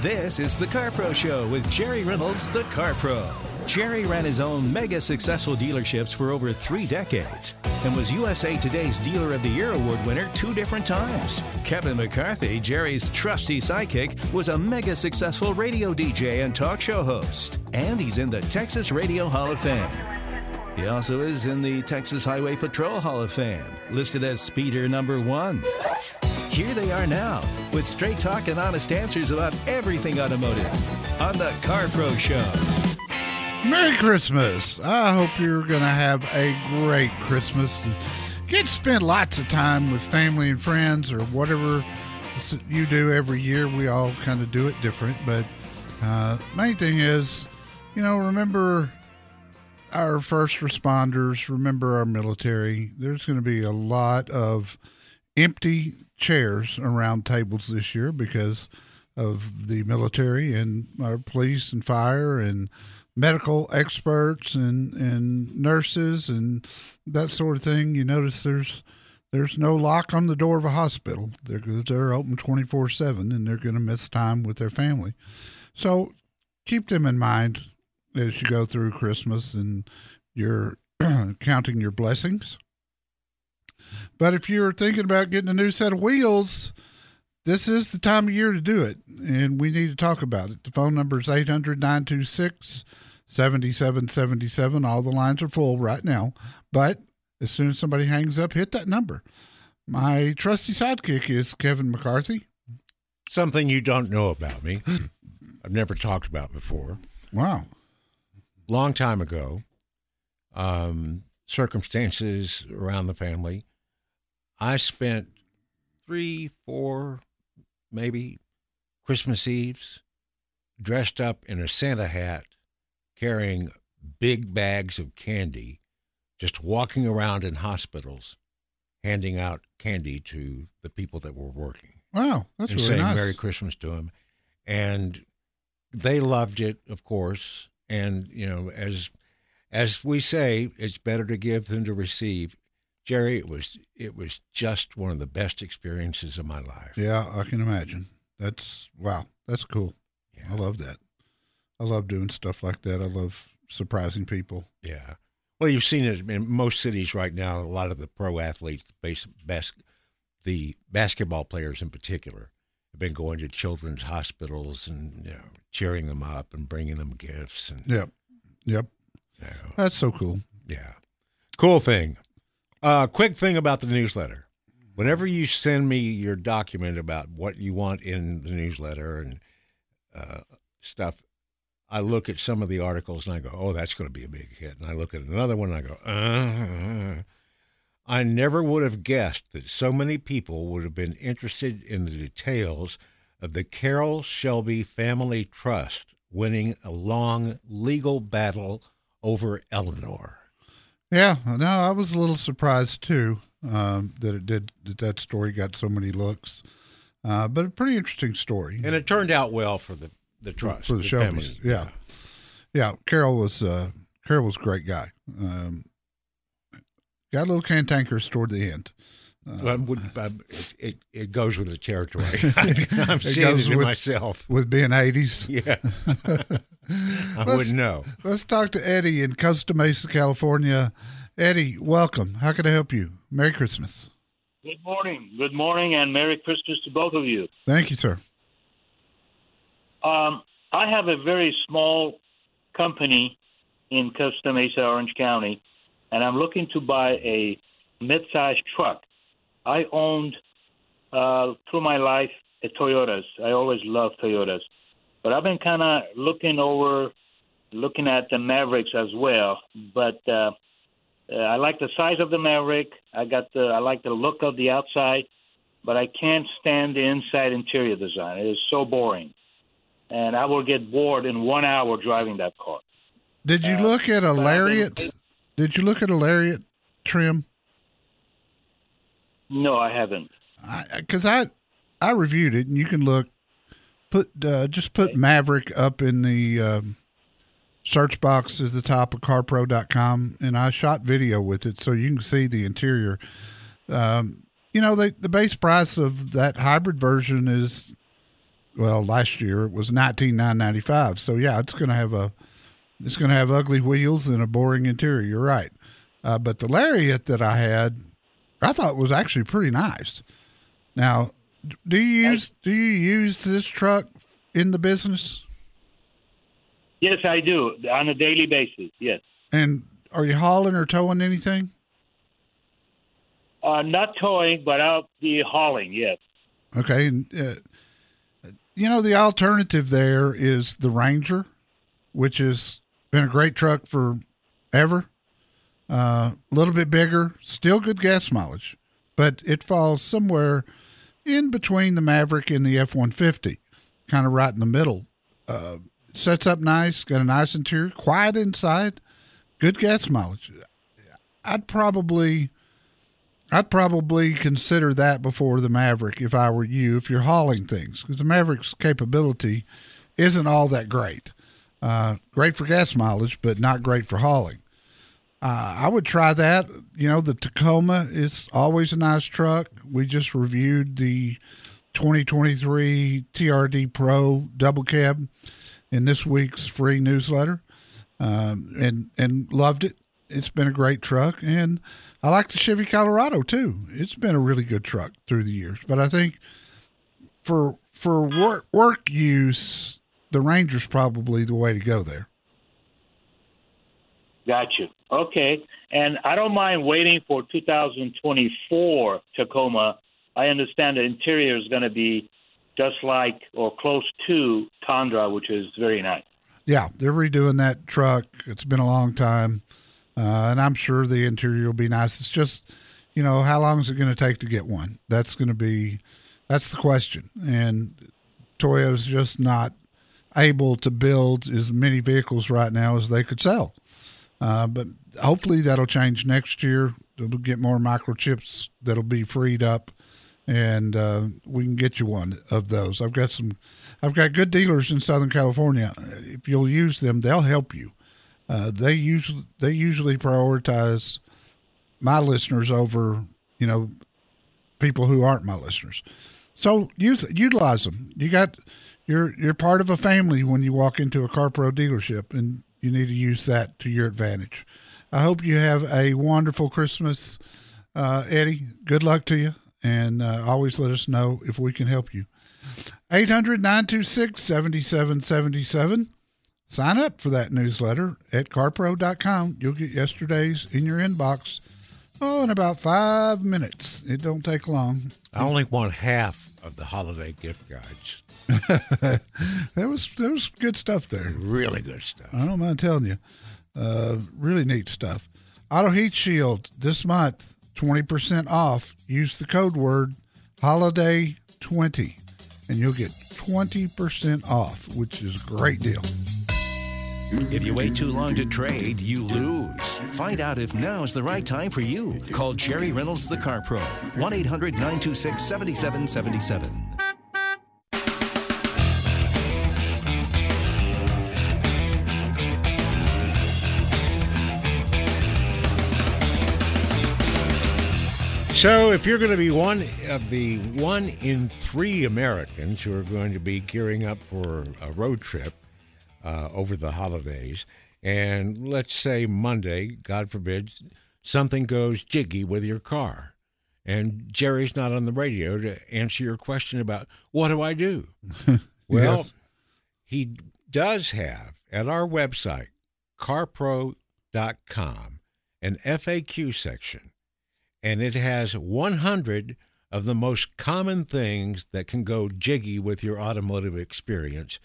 This is the Car Pro Show with Jerry Reynolds, the Car Pro. Jerry ran his own mega successful dealerships for over three decades and was USA Today's Dealer of the Year award winner two different times. Kevin McCarthy, Jerry's trusty sidekick, was a mega successful radio DJ and talk show host, and he's in the Texas Radio Hall of Fame. He also is in the Texas Highway Patrol Hall of Fame, listed as speeder number one. Here they are now, with straight talk and honest answers about everything automotive on the Car Pro Show. Merry Christmas. I hope you're going to have a great Christmas and get to spend lots of time with family and friends or whatever you do every year. We all kind of do it different, but uh, main thing is, you know, remember our first responders, remember our military. There's going to be a lot of empty chairs around tables this year because of the military and our police and fire and medical experts and, and nurses and that sort of thing. You notice there's there's no lock on the door of a hospital. They're they're open twenty four seven and they're going to miss time with their family. So keep them in mind as you go through Christmas and you're counting your blessings. But if you're thinking about getting a new set of wheels, this is the time of year to do it, and we need to talk about it. The phone number is 800 926 7777. All the lines are full right now, but as soon as somebody hangs up, hit that number. My trusty sidekick is Kevin McCarthy. Something you don't know about me, I've never talked about before. Wow. Long time ago, um, circumstances around the family, I spent three, four, maybe Christmas Eves dressed up in a Santa hat, carrying big bags of candy, just walking around in hospitals, handing out candy to the people that were working. Wow, that's and really saying nice. Merry Christmas to them, and they loved it, of course. And you know, as as we say, it's better to give than to receive. Jerry, it was it was just one of the best experiences of my life. Yeah, I can imagine. That's wow. That's cool. I love that. I love doing stuff like that. I love surprising people. Yeah. Well, you've seen it in most cities right now. A lot of the pro athletes, the base, bas- the basketball players in particular, have been going to children's hospitals and you know cheering them up and bringing them gifts and Yep. Yep. you know, That's so cool. yeah, cool thing. Uh, quick thing about the newsletter. Whenever you send me your document about what you want in the newsletter and uh, stuff, I look at some of the articles and I go, "Oh, that's going to be a big hit." And I look at another one and I go, uh, I never would have guessed that so many people would have been interested in the details of the Carroll Shelby Family Trust winning a long legal battle over Eleanor. Yeah, no, I was a little surprised too um, that it did that that story got so many looks, uh, but a pretty interesting story. And it turned out well for the, the trust. for the, family. Shelbys. Yeah. yeah, Carroll was uh, Carroll was a great guy. Um, got a little cantankerous toward the end. Well, it would- um, it, it, it goes with the territory. I'm It seeing goes it with- myself. with being eighties. Yeah. I Let's- wouldn't know. Let's talk to Eddie in Costa Mesa, California. Eddie, welcome. How can I help you? Merry Christmas. Good morning. Good morning and Merry Christmas to both of you. Thank you, sir. Um, I have a very small company in Costa Mesa, Orange County, and I'm looking to buy a mid-sized truck. I owned uh, through my life a Toyotas. I always loved Toyotas, but I've been kind of looking over, looking at the Mavericks as well. But uh, uh, I like the size of the Maverick. I got the I like the look of the outside, but I can't stand the inside interior design. It is so boring, and I will get bored in one hour driving that car. Did you Uh, look at a but I've been- lariat? Did you look at a lariat trim? No, I haven't. Because I, I, reviewed it, and you can look. Put uh, just put Maverick up in the um, search box at the top of CarPro.com, and I shot video with it, so you can see the interior. Um, you know, the the base price of that hybrid version is, well, last year it was nineteen nine ninety five. So yeah, it's going to have a, it's going to have ugly wheels and a boring interior. You're right, uh, but the Lariat that I had, I thought was actually pretty nice. Now, do you use do you use this truck in the business? Yes, I do on a daily basis. Yes, And are you hauling or towing anything? uh, not towing, but I'll be hauling. Yes. Okay, and uh, you know the alternative there is the Ranger, which has been a great truck for ever. Uh, a little bit bigger, still good gas mileage, but it falls somewhere in between the Maverick and the F one fifty, kind of right in the middle. Uh, sets up nice, got a nice interior, quiet inside, good gas mileage. I'd probably I'd probably consider that before the Maverick if I were you, if you're hauling things, because the Maverick's capability isn't all that great. Uh, great for gas mileage, but not great for hauling. Uh, I would try that. You know, the Tacoma is always a nice truck. We just reviewed the 2023 TRD Pro double cab in this week's free newsletter, um, and and loved it. It's been a great truck, and I like the Chevy Colorado too. It's been a really good truck through the years. But I think for for work work use, the Ranger's probably the way to go there. Got you. Okay. And I don't mind waiting for 2024 Tacoma. I understand the interior is going to be just like or close to Tundra, which is very nice. Yeah, they're redoing that truck. It's been a long time, uh, and I'm sure the interior will be nice. It's just, you know, how long is it going to take to get one? That's going to be, that's the question. And Toyota's just not able to build as many vehicles right now as they could sell. Uh, but hopefully that'll change next year. We'll get more microchips that'll be freed up, and uh, we can get you one of those. I've got some, I've got good dealers in Southern California. If you'll use them, they'll help you. Uh, they usually they usually prioritize my listeners over you know people who aren't my listeners. So use utilize them. You got you're you're part of a family when you walk into a CarPro dealership, and you need to use that to your advantage. I hope you have a wonderful Christmas, uh, Eddie. Good luck to you, and uh, always let us know if we can help you. 800 926 7777. Sign up for that newsletter at carpro.com. You'll get yesterday's in your inbox. Oh, in about five minutes. It don't take long. I only want half of the holiday gift guides. There was there was good stuff there. Really good stuff. I don't mind telling you. Uh, really neat stuff. Auto Heat Shield this month, 20% off. Use the code word holiday20 and you'll get 20% off, which is a great deal. If you wait too long to trade, you lose. Find out if now is the right time for you. Call Jerry Reynolds, the Car Pro. 1 800 926 7777. So, if you're going to be one of the one in three Americans who are going to be gearing up for a road trip uh, over the holidays, and let's say Monday, God forbid, something goes jiggy with your car, and Jerry's not on the radio to answer your question about what do I do? Well, Yes. he does have at our website, carpro.com, an FAQ section, and it has 100 of the most common things that can go jiggy with your automotive experience,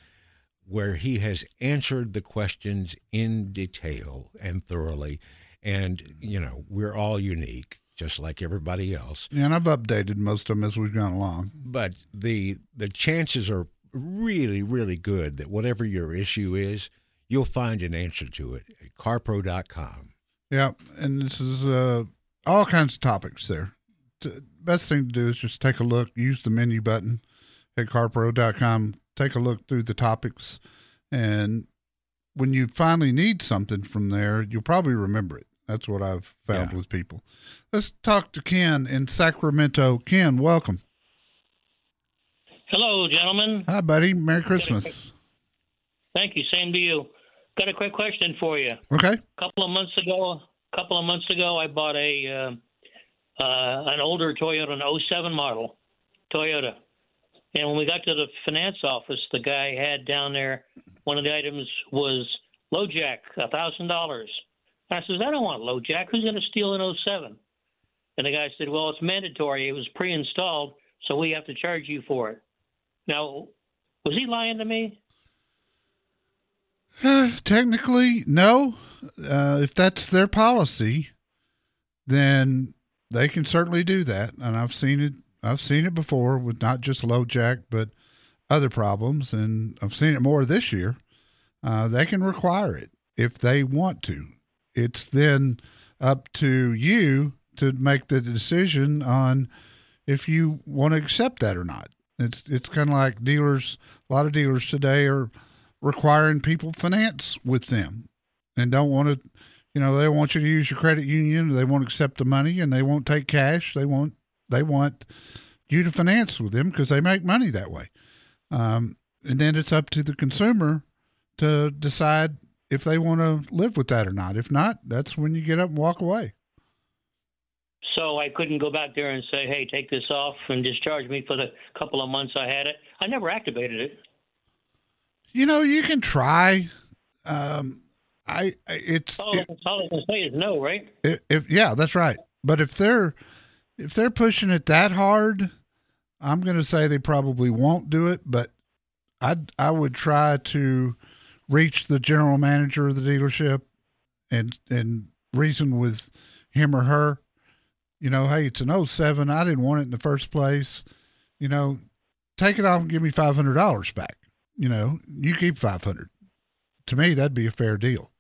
where he has answered the questions in detail and thoroughly. And, you know, we're all unique, just like everybody else. And I've updated most of them as we've gone along. But the the chances are really, really good that whatever your issue is, you'll find an answer to it at carpro.com. Yeah, and this is uh, all kinds of topics there. T- best thing to do is just take a look, use the menu button at carpro.com, take a look through the topics, and when you finally need something from there, you'll probably remember it. That's what I've found Yeah. with people. Let's talk to Ken in Sacramento. Ken, welcome. Hello, gentlemen. Hi, buddy. Merry Christmas. Thank you. Same to you. Got a quick question for you. Okay. A couple of months ago, couple of months ago, I bought a uh, uh, an older Toyota, an 07 model Toyota. And when we got to the finance office, the guy had down there one of the items was LoJack, a thousand dollars. I says, I don't want LoJack. Who's going to steal an 07? And the guy said, Well, it's mandatory. It was pre-installed, so we have to charge you for it. Now, was he lying to me? Uh, technically, no. Uh, if that's their policy, then they can certainly do that. And I've seen it. I've seen it before with not just LoJack, but other problems, and I've seen it more this year. Uh, they can require it if they want to. It's then up to you to make the decision on if you want to accept that or not. It's it's kind of like dealers. A lot of dealers today are requiring people finance with them and don't want to you know they want you to use your credit union. They won't accept the money and they won't take cash. They want they want you to finance with them because they make money that way. Um, and then it's up to the consumer to decide if they want to live with that or not. If not that's when you get up and walk away. So I couldn't go back there and say, "Hey, take this off and discharge me for the couple of months I had it." I never activated it. You know you can try um, I, it's All, it- all I can say is no, right? if, if yeah, that's right. But if they're if they're pushing it that hard, I'm going to say they probably won't do it. But I I would try to reach the general manager of the dealership and and reason with him or her. You know, hey, it's an 07. I didn't want it in the first place. You know, take it off and give me five hundred dollars back. You know, you keep five hundred. To me, that'd be a fair deal.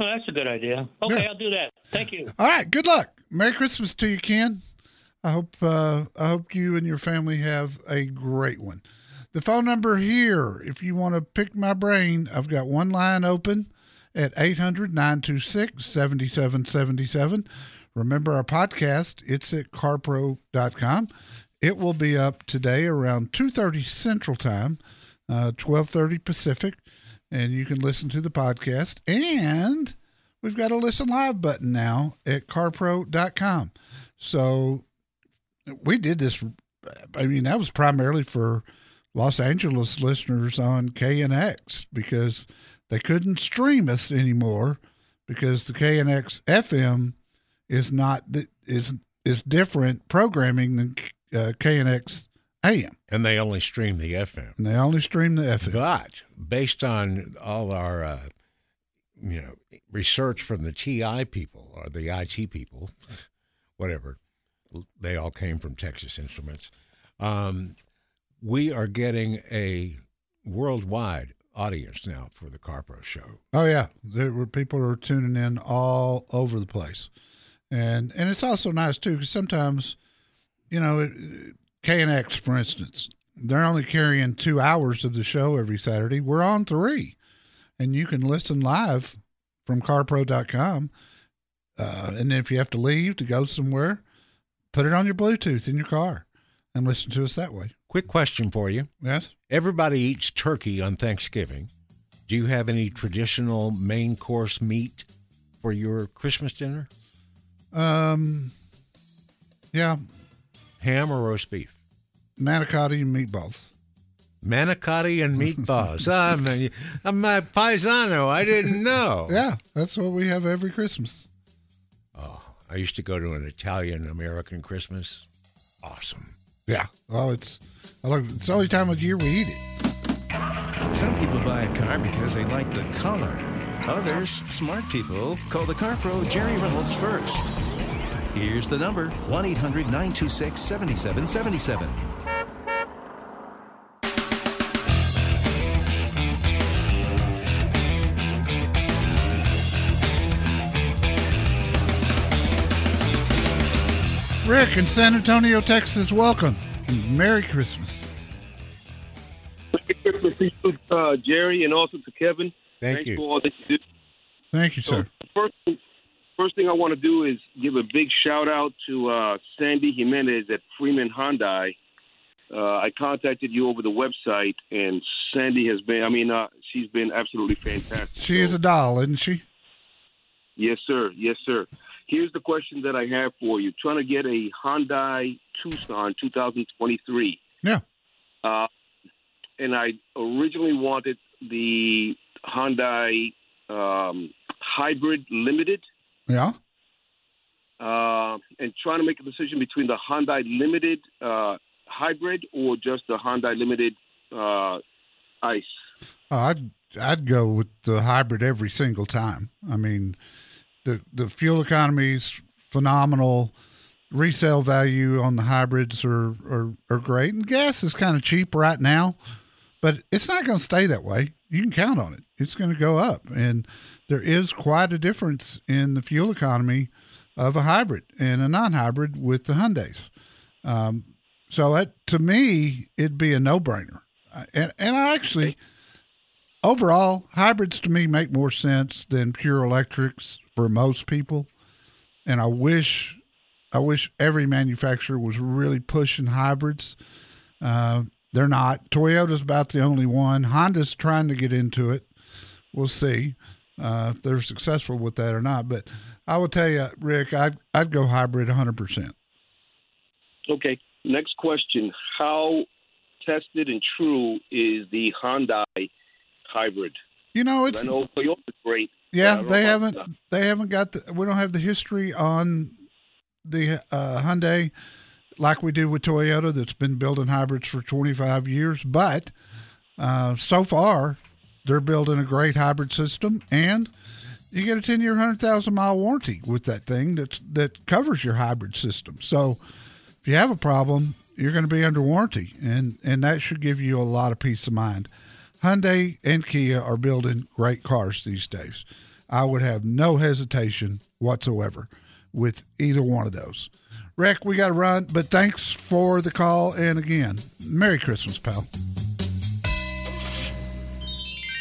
Oh, that's a good idea. Okay, Yeah. I'll do that. Thank you. All right. Good luck. Merry Christmas to you, Ken. I hope uh, I hope you and your family have a great one. The phone number here, if you want to pick my brain, I've got one line open at 800 926 7777. Remember our podcast, it's at carpro.com. It will be up today around 2.30 Central Time, uh, 12.30 Pacific, and you can listen to the podcast. And we've got a listen live button now at carpro.com. So we did this. I mean, that was primarily for Los Angeles listeners on KNX because they couldn't stream us anymore because the KNX FM is not is is different programming than uh, KNX AM, And they only stream the FM. and they only stream the FM. But based on all our, uh, you know, research from the TI people or the IT people, whatever, they all came from Texas Instruments. Um, we are getting a worldwide audience now for the CarPro show. Oh yeah, there were people are tuning in all over the place, and and it's also nice too because sometimes, you know, it- KNX for instance, they're only carrying two hours of the show every Saturday. We're on three, and you can listen live from CarPro.com. Uh, and if you have to leave to go somewhere, put it on your Bluetooth in your car and listen to us that way. Quick question for you. Yes. Everybody eats turkey on Thanksgiving. Do you have any traditional main course meat for your Christmas dinner? Um. Yeah, Ham or roast beef? Manicotti and meatballs. Manicotti and meatballs. I'm, I'm a paisano. I didn't know. Yeah, that's what we have every Christmas. Oh, I used to go to an Italian American Christmas. Awesome. Yeah. Oh, it's I look, it's the only time of year we eat it. Some people buy a car because they like the color. Others, smart people, call the car pro Jerry Reynolds first. Here's the number 1 800 926 7777. Rick in San Antonio, Texas, welcome. And Merry Christmas. Merry Christmas to you, uh, Jerry, and also to Kevin. Thank Thanks you. for all that you do. Thank you, So sir. first, first thing I want to do is give a big shout out to uh, Sandy Jimenez at Freeman Hyundai. Uh, I contacted you over the website, and Sandy has been, I mean, uh, she's been absolutely fantastic. She is a doll, isn't she? Yes, sir. Yes, sir. Here's the question that I have for you. Trying to get a Hyundai Tucson 2023. Yeah. Uh, and I originally wanted the Hyundai um, Hybrid Limited. Yeah. Uh, and trying to make a decision between the Hyundai Limited uh, Hybrid or just the Hyundai Limited uh, Ice. Oh, I'd I'd go with the hybrid every single time. I mean, the the fuel economy is phenomenal. Resale value on the hybrids are are, are great, and gas is kind of cheap right now, but it's not going to stay that way. You can count on it. It's going to go up, and there is quite a difference in the fuel economy of a hybrid and a non-hybrid with the Hyundai's. Um, so to me, it'd be a no-brainer. Uh, And and I actually overall, hybrids to me make more sense than pure electrics for most people. And I wish, I wish every manufacturer was really pushing hybrids. Uh, they're not. Toyota's about the only one. Honda's trying to get into it. We'll see uh, if they're successful with that or not. But I will tell you, Rick, I'd I'd go hybrid 100. percent Okay. Next question. How tested and true is the Hyundai Hybrid? You know, it's I know Toyota's great. Yeah, I don't know they haven't. that. They haven't got the. We don't have the history on the uh, Hyundai like we do with Toyota. That's been building hybrids for 25 years, but uh, so far they're building a great hybrid system, and you get a 10 year, 100,000 mile warranty with that thing that that covers your hybrid system. So if you have a problem, you're going to be under warranty, and and that should give you a lot of peace of mind. Hyundai and Kia are building great cars these days. I would have no hesitation whatsoever with either one of those. Rick, we got to run, but thanks for the call. And again, Merry Christmas, pal.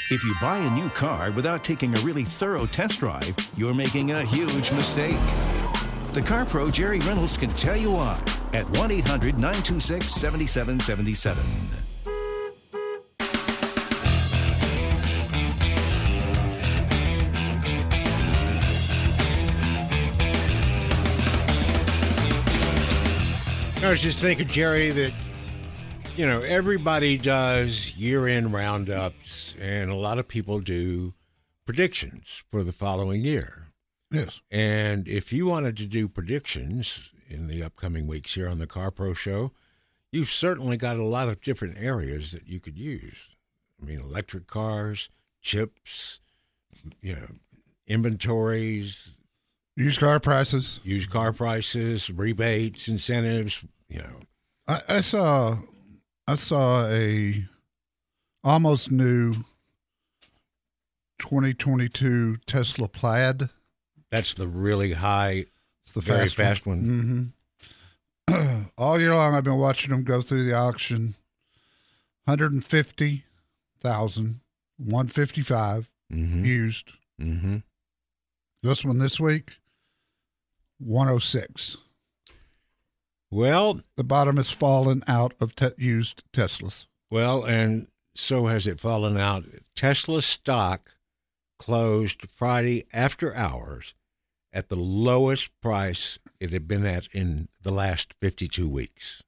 If you buy a new car without taking a really thorough test drive, you're making a huge mistake. The Car Pro Jerry Reynolds can tell you why at 1 800 926 7777. I was just thinking, Jerry, that you know everybody does year-end roundups, and a lot of people do predictions for the following year. Yes. And if you wanted to do predictions in the upcoming weeks here on the Car Pro Show, you've certainly got a lot of different areas that you could use. I mean, electric cars, chips, you know, inventories, Used car prices. used car prices, rebates, incentives. You know, I, I saw, I saw a almost new 2022 Tesla Plaid. that's the really high, It's the very fast, fast one. Mm-hmm. All year long, I've been watching them go through the auction. 150,000, 155 Mm-hmm. used. Mm-hmm. This one this week, 106. Well, The bottom has fallen out of te- used Teslas. well, and so has it fallen out. Tesla stock closed Friday after hours at the lowest price it had been at in the last 52 weeks.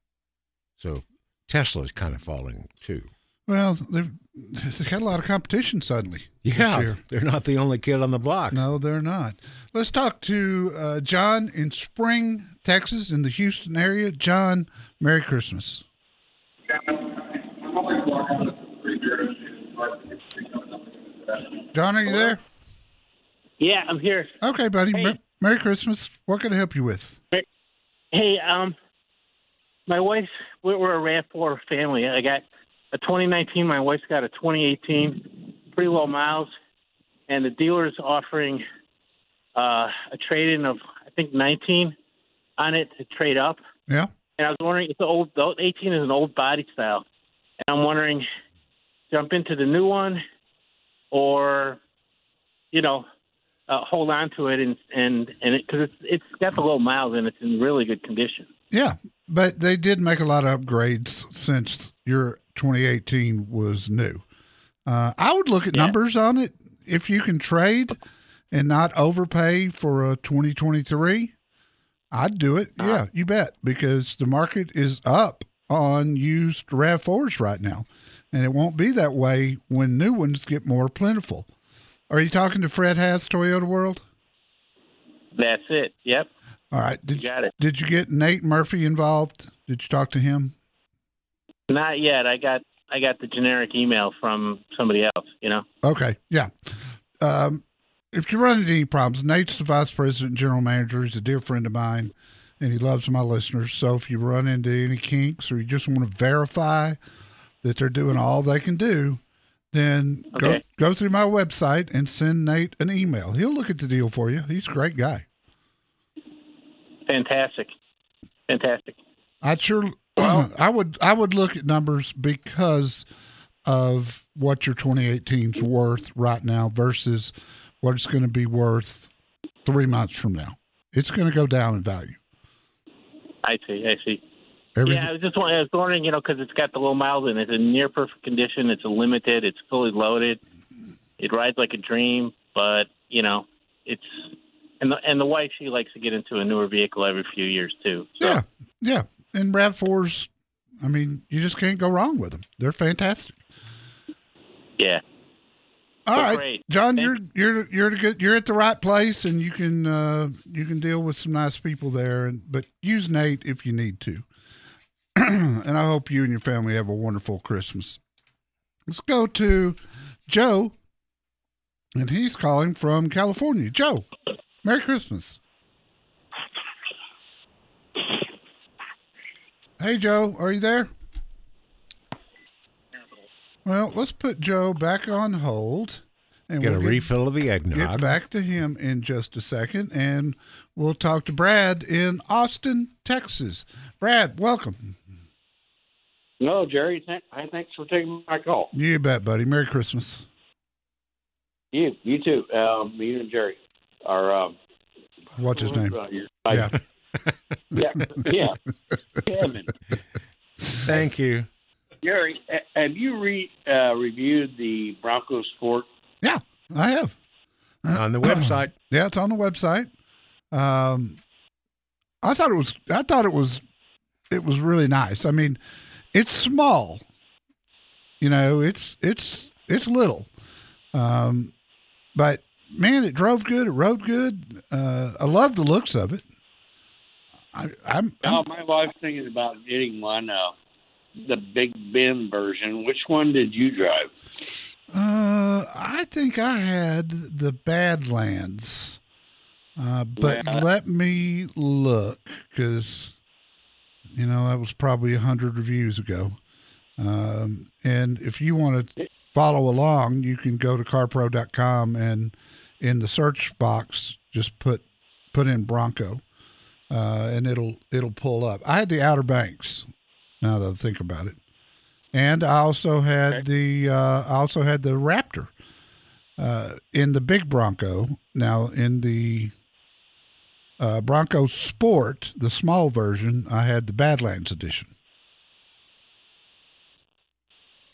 So Tesla's kind of falling too. Well, they've, they've had a lot of competition suddenly. this Yeah, year. they're not the only kid on the block. No, they're not. Let's talk to uh, John in Spring, Texas, in the Houston area. John, Merry Christmas. John, are you there? Yeah, I'm here. Okay, buddy. Hey. Mer- Merry Christmas. What can I help you with? Hey, um, my wife, we're, we're a RAV4 family. I got a 2019. My wife's got a 2018, pretty low miles, and the dealer's offering uh, a trade-in of I think 19 on it to trade up. Yeah. And I was wondering, it's an old. The 18 is an old body style, and I'm wondering, jump into the new one, or, you know, uh, hold on to it and and and because it's it's got the low miles and it's in really good condition. Yeah, but they did make a lot of upgrades since your 2018 was new. Uh, I would look at Yeah. numbers on it. If you can trade and not overpay for a 2023, I'd do it. Yeah, you bet, because the market is up on used RAV4s right now, and it won't be that way when new ones get more plentiful. Are you talking to Fred Haas Toyota World? That's it. Yep. All right. Did You got it. Did you get Nate Murphy involved? Did you talk to him? Not yet. I got I got the generic email from somebody else. You know. Okay, yeah. Um, if you run into any problems, Nate's the vice president and general manager. He's a dear friend of mine, and he loves my listeners. So if you run into any kinks or you just want to verify that they're doing all they can do, then Okay. go go through my website and send Nate an email. He'll look at the deal for you. He's a great guy. Fantastic. Fantastic. I'd sure. I would. I would look at numbers because of what your 2018's worth right now versus what it's going to be worth three months from now. It's going to go down in value. I see. I see. Everything. Yeah, I was just wondering, I was wondering, you know, because it's got the low miles and it's in near perfect condition. It's a limited. It's fully loaded. It rides like a dream, but you know, it's and the and the wife she likes to get into a newer vehicle every few years too. So, Yeah, yeah. And RAV4s, I mean, you just can't go wrong with them. They're fantastic. yeah. All Oh, right, great. John, Thank- you're you're you're at good, you're at the right place, and you can uh, you can deal with some nice people there. And but use Nate if you need to. and I hope you and your family have a wonderful Christmas. Let's go to Joe, and he's calling from California. Joe, Merry Christmas. Hey, Joe, are you there? Well, let's put Joe back on hold. And Get a we'll refill of the eggnog. Get eggnog. back to him in just a second, and we'll talk to Brad in Austin, Texas. Brad, welcome. No, Jerry. Th- thanks for taking my call. You bet, buddy. Merry Christmas. You, you too. Um, you and Jerry are. Um, What's his name? uh, your- Yeah. Yeah, yeah. Kevin, Thank you. Jerry, have you re, uh, reviewed the Bronco Sport? Yeah, I have. On the website. Yeah, it's on the website. Um, I thought it was. I thought it was. It was really nice. I mean, it's small. You know, it's it's it's little, um, but man, it drove good. It rode good. Uh, I love the looks of it. I, I'm, I'm Oh, my wife's thinking about getting one, uh, the Big Bend version. Which one did you drive? Uh, I think I had the Badlands, uh, but Yeah. let me look because you know that was probably a hundred reviews ago. Um, and if you want to follow along, you can go to carpro.com and in the search box just put put in Bronco, uh, and it'll it'll pull up. I had the Outer Banks. Now that I think about it, and I also had the uh, I also had the Raptor uh, in the big Bronco. Now in the uh, Bronco Sport, the small version, I had the Badlands edition.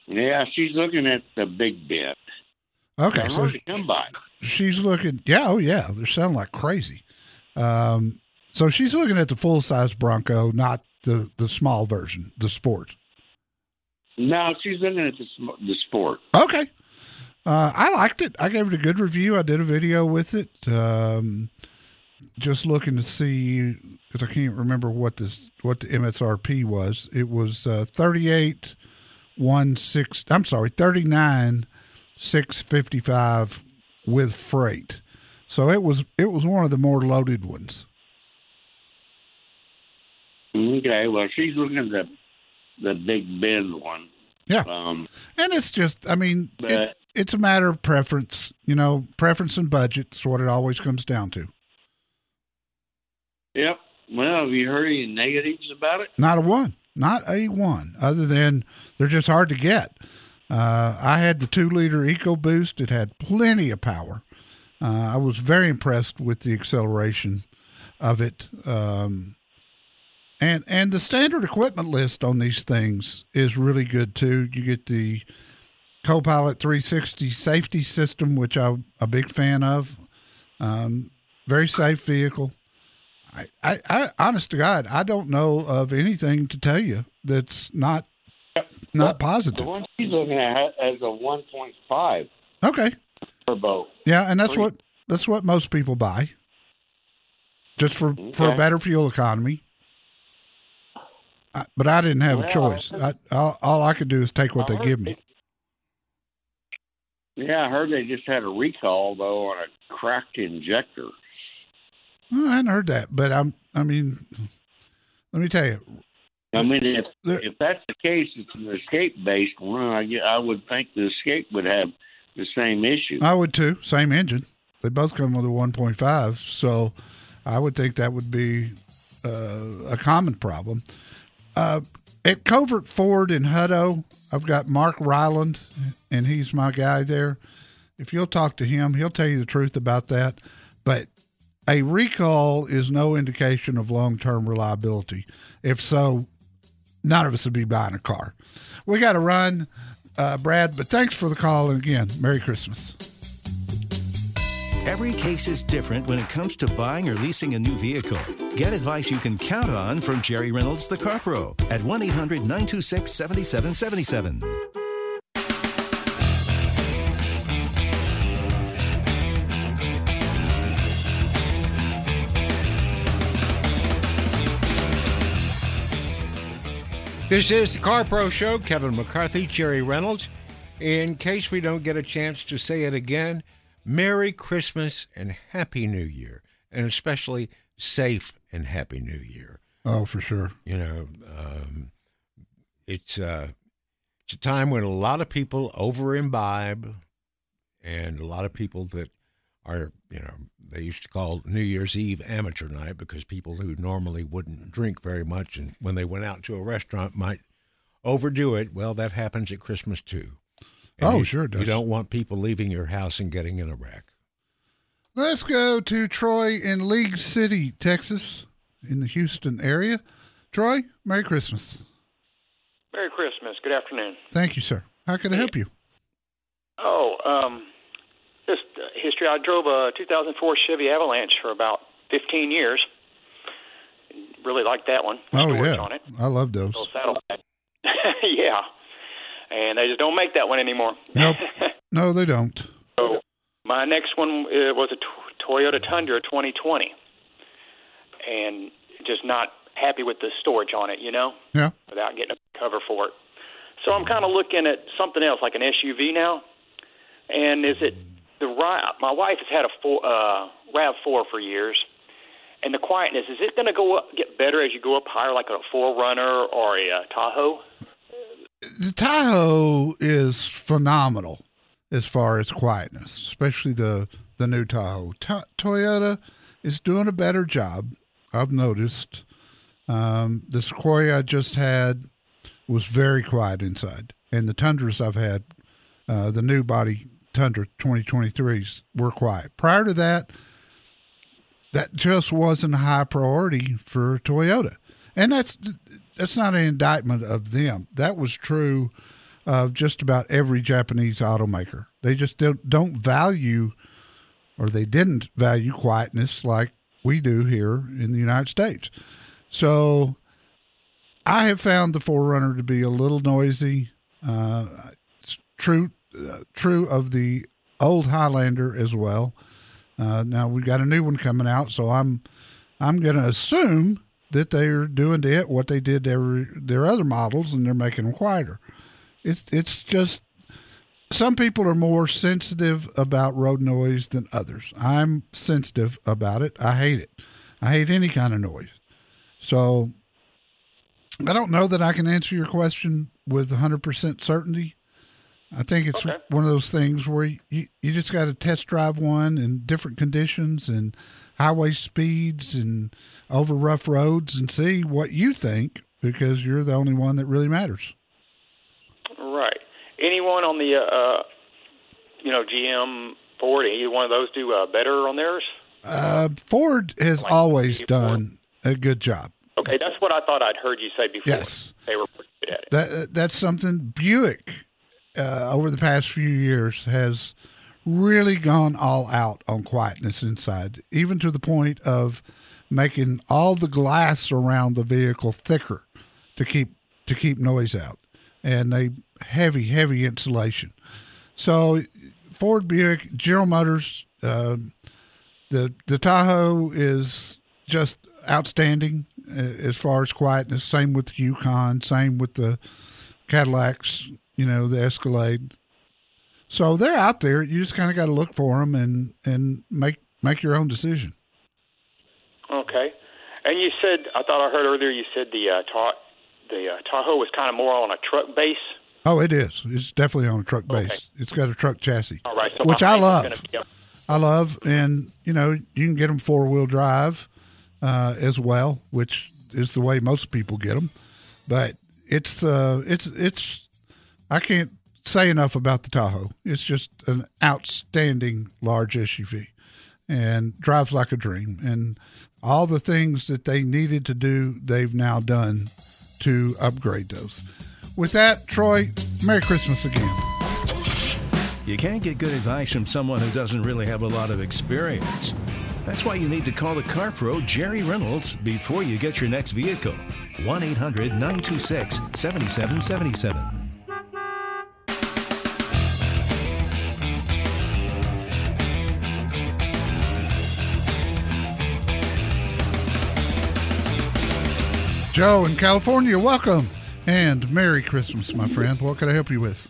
Yeah, she's looking at the Big Bend. Okay, so come by. she's looking. Yeah, oh yeah, they're sounding like crazy. Um, so she's looking at the full size Bronco, not the the small version, the Sport. No, she's looking at the, the sport. Okay. Uh, I liked it. I gave it a good review. I did a video with it. Um, just looking to see because I can't remember what this what the MSRP was. It was uh, thirty eight one six. I'm sorry, thirty nine six fifty five with freight. So it was it was one of the more loaded ones. Okay, well, she's looking at the the Big Bend one. Yeah. Um, And it's just, I mean, it, it's a matter of preference. You know, preference and budget is what it always comes down to. yep. Well, have you heard any negatives about it? Not a one, not a one. Other than they're just hard to get. Uh, I had the two liter EcoBoost. It had plenty of power. Uh, I was very impressed with the acceleration of it. Um, and and the standard equipment list on these things is really good too. You get the Co-Pilot360 safety system, which I'm a big fan of. Um, very safe vehicle. I, I, I, honest to God, I don't know of anything to tell you that's not not The positive. one she's looking at has a 1.5 Okay, turbo. yeah, and that's what that's what most people buy, just for for a better fuel economy. I, but I didn't have a choice. I, all, all I could do is take what I they give me. Yeah, I heard they just had a recall though on a cracked injector. Well, I hadn't heard that, but I'm. I mean, let me tell you, I mean, if if that's the case, it's an escape based one. I, I would think the escape would have the same issue. I would too. Same engine. They both come with a 1.5, so I would think that would be uh, a common problem. Uh, at Covert Ford in Hutto, I've got Mark Ryland, and he's my guy there. If you'll talk to him, he'll tell you the truth about that. But a recall is no indication of long term reliability. If so, none of us would be buying a car. We got to run, uh, Brad, but thanks for the call. And again, Merry Christmas. Every case is different when it comes to buying or leasing a new vehicle. Get advice you can count on from Jerry Reynolds, the Car Pro, at 1 800 926 7777. This is the Car Pro Show. Kevin McCarthy, Jerry Reynolds. In case we don't get a chance to say it again, Merry Christmas and Happy New Year, and especially safe and Happy New Year. Oh, for sure. You know, um, it's uh, it's a time when a lot of people over imbibe, and a lot of people that are you know they used to call New Year's Eve amateur night because people who normally wouldn't drink very much and when they went out to a restaurant might overdo it. Well, that happens at Christmas too. And Oh, you- sure it does. You don't want people leaving your house and getting in a wreck. Let's go to Troy in League City, Texas, in the Houston area. Troy, Merry Christmas. Merry Christmas. Good afternoon. Thank you, sir. How can I help you? Oh, um, just uh, history. I drove a 2004 Chevy Avalanche for about 15 years. Really liked that one. Oh, Storage yeah. On it. I love those. Little saddlebag. yeah. And they just don't make that one anymore. Nope. No, they don't. So my next one uh, was a Toyota Tundra 2020, and just not happy with the storage on it. You know, Yeah. without getting a cover for it. So I'm kind of looking at something else, like an SUV now. And is it the right? My wife has had a four, uh, Rav4 for years, and the quietness is it going to go up, get better as you go up higher, like a 4Runner or a uh, Tahoe? The Tahoe is phenomenal as far as quietness, especially the the new Tahoe. Ta- Toyota is doing a better job. I've noticed. Um, the Sequoia I just had was very quiet inside, and the Tundras I've had, uh, the new body Tundra 2023s were quiet. Prior to that, that just wasn't a high priority for Toyota, and that's that's not an indictment of them. That was true of just about every Japanese automaker. They just don't, don't value, or they didn't value quietness like we do here in the United States. So I have found the 4Runner to be a little noisy Uh, it's true, uh, true of the old Highlander as well. Uh, now we've got a new one coming out, so I'm I'm going to assume that they're doing to it what they did to every, their other models, and they're making them quieter. It's it's just some people are more sensitive about road noise than others. I'm sensitive about it. I hate it. I hate any kind of noise. So I don't know that I can answer your question with 100% certainty. I think it's Okay. one of those things where you, you just got to test drive one in different conditions and highway speeds and over rough roads and see what you think because you're the only one that really matters. Right. Anyone on the, uh, uh, you know, GM, Ford, either one of those do uh, better on theirs? Uh, Ford has always done a good job. Okay, that's what I thought I'd heard you say before. Yes. They were pretty good at it. That that's something Buick uh, over the past few years has really gone all out on quietness inside, even to the point of making all the glass around the vehicle thicker to keep to keep noise out, and they heavy heavy insulation. So Ford Buick, General Motors, um, the the Tahoe is just outstanding uh, as far as quietness. Same with the Yukon. Same with the Cadillacs. You know the Escalade. So they're out there. You just kind of got to look for them and and make make your own decision. Okay. And you said, I thought I heard earlier you said the uh, ta- the uh, Tahoe was kind of more on a truck base. Oh, it is. It's definitely on a truck base. It's got a truck chassis, All right. So which I love. be I love, and you know you can get them four wheel drive uh, as well, which is the way most people get them. But it's uh, it's it's I can't say enough about the Tahoe. It's just an outstanding large SUV, and drives like a dream. And all the things that they needed to do, they've now done to upgrade those. With that, Troy, Merry Christmas again. You can't get good advice from someone who doesn't really have a lot of experience. That's why you need to call the car pro Jerry Reynolds before you get your next vehicle. 1 800 926 7777. Joe in California, welcome and Merry Christmas, my friend. What can I help you with?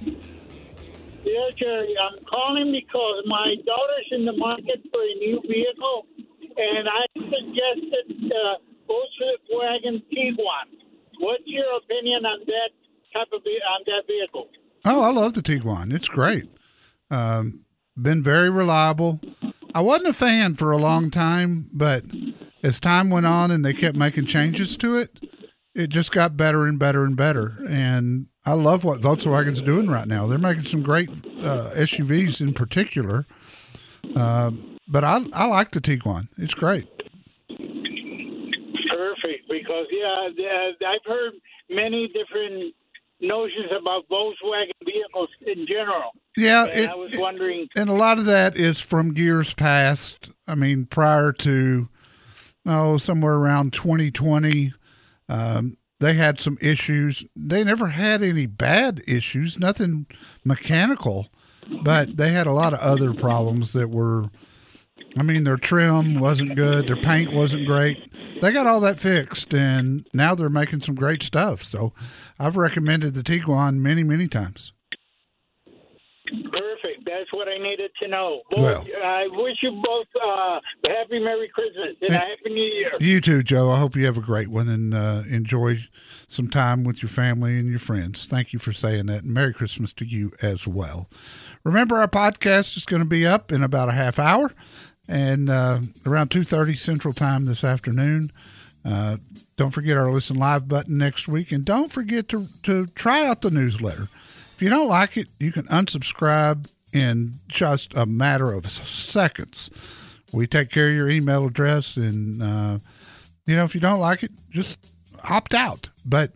Yeah, Jerry, I'm calling because my daughter's in the market for a new vehicle, and I suggested uh, Volkswagen Tiguan. What's your opinion on that type of on that vehicle? Oh, I love the Tiguan. It's great. Um, been very reliable. I wasn't a fan for a long time, but as time went on and they kept making changes to it, it just got better and better and better. And I love what Volkswagen's doing right now. They're making some great uh, SUVs in particular. Uh, but I, I like the Tiguan. It's great. Perfect, because yeah, uh, I've heard many different notions about Volkswagen vehicles in general. Yeah, and it- I was wondering. and a lot of that is from years past. I mean, prior to oh, somewhere around 2020, um, they had some issues. They never had any bad issues, nothing mechanical, but they had a lot of other problems that were. I mean, their trim wasn't good, their paint wasn't great. They got all that fixed, and now they're making some great stuff. So, I've recommended the Tiguan many, many times. Perfect. That's what I needed to know. Well. I wish you both uh, a happy Merry Christmas and a Happy New Year. You too, Joe. I hope you have a great one and uh, enjoy some time with your family and your friends. Thank you for saying that. And Merry Christmas to you as well. Remember, our podcast is going to be up in about a half hour and uh, around 2.30 Central Time this afternoon. Uh, don't forget our Listen Live button next week. And don't forget to, to try out the newsletter. If you don't like it, you can unsubscribe in just a matter of seconds. We take care of your email address, and uh, you know if you don't like it, just opt out. But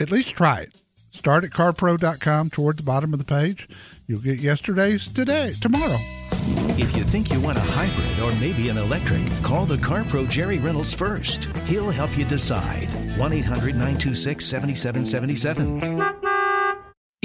at least try it. Start at carpro.com toward the bottom of the page. You'll get yesterday's today, tomorrow. If you think you want a hybrid or maybe an electric, call the Car Pro Jerry Reynolds first. He'll help you decide. 1 800 926 7777.